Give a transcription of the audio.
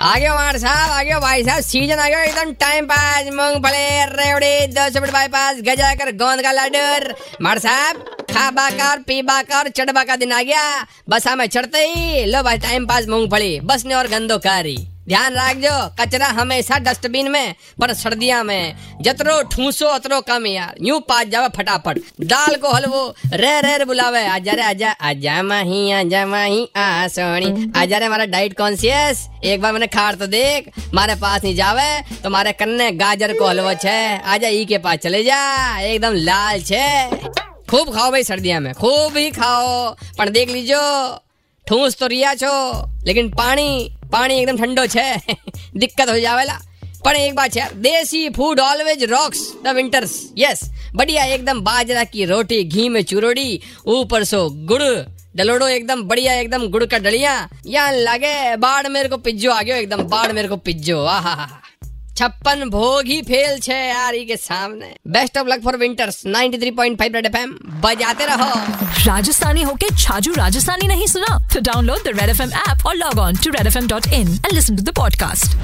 आ वार साहब आगे भाई साहब सीज़न आ गया एकदम टाइम पास मूंगफली रेवड़ी दो सौ बाईपास गजा कर गोंद का लाडर मार साहब खा खाबा कर पीबा कर चढ़बा का दिन आ गया। बस हमें चढ़ते ही, लो भाई टाइम पास मूंगफली बस ने और गंदो कारी ध्यान रखजो, कचरा हमेशा डस्टबिन में, पर सर्दिया में। जतरो ठूसो, अतरो कम यार। यूँ पास जावे फटाफट। दाल को हलवो। रे रे बुलावे। आजा रे, आजा आजा माही आजा माही, आ सोनी आजा रे मारा डाइट कॉन्शियस एक बार मैंने खार तो देख। मारे पास नहीं जावे तो मारे कन्ने गाजर को हलवो छे। आजा ई के पास चले जा। एकदम लाल छे। खूब खाओ भाई सर्दिया में। खूब ही खाओ। पर देख लीजो, ठूस तो रिया छो, लेकिन पानी पानी एकदम ठंडो छे। दिक्कत हो जावेला। पर एक बात यार desi food always rocks the winters yes बढ़िया एकदम बाजरा की रोटी, घी में चुरोड़ी, ऊपर सो गुड़। डलोडो एकदम बढ़िया, एकदम गुड़ का डलिया। यहाँ लगे बाढ़ मेरे को पिज्जो आ गयो, एकदम बाढ़ मेरे को पिज्जो। आहा छप्पन भोग ही फेल छे यार के सामने। Best of luck for winters 93.5 red FM बजाते रहो। राजस्थानी होके छाजू राजस्थानी नहीं सुना? तो download the red FM app और log on to in and listen to the podcast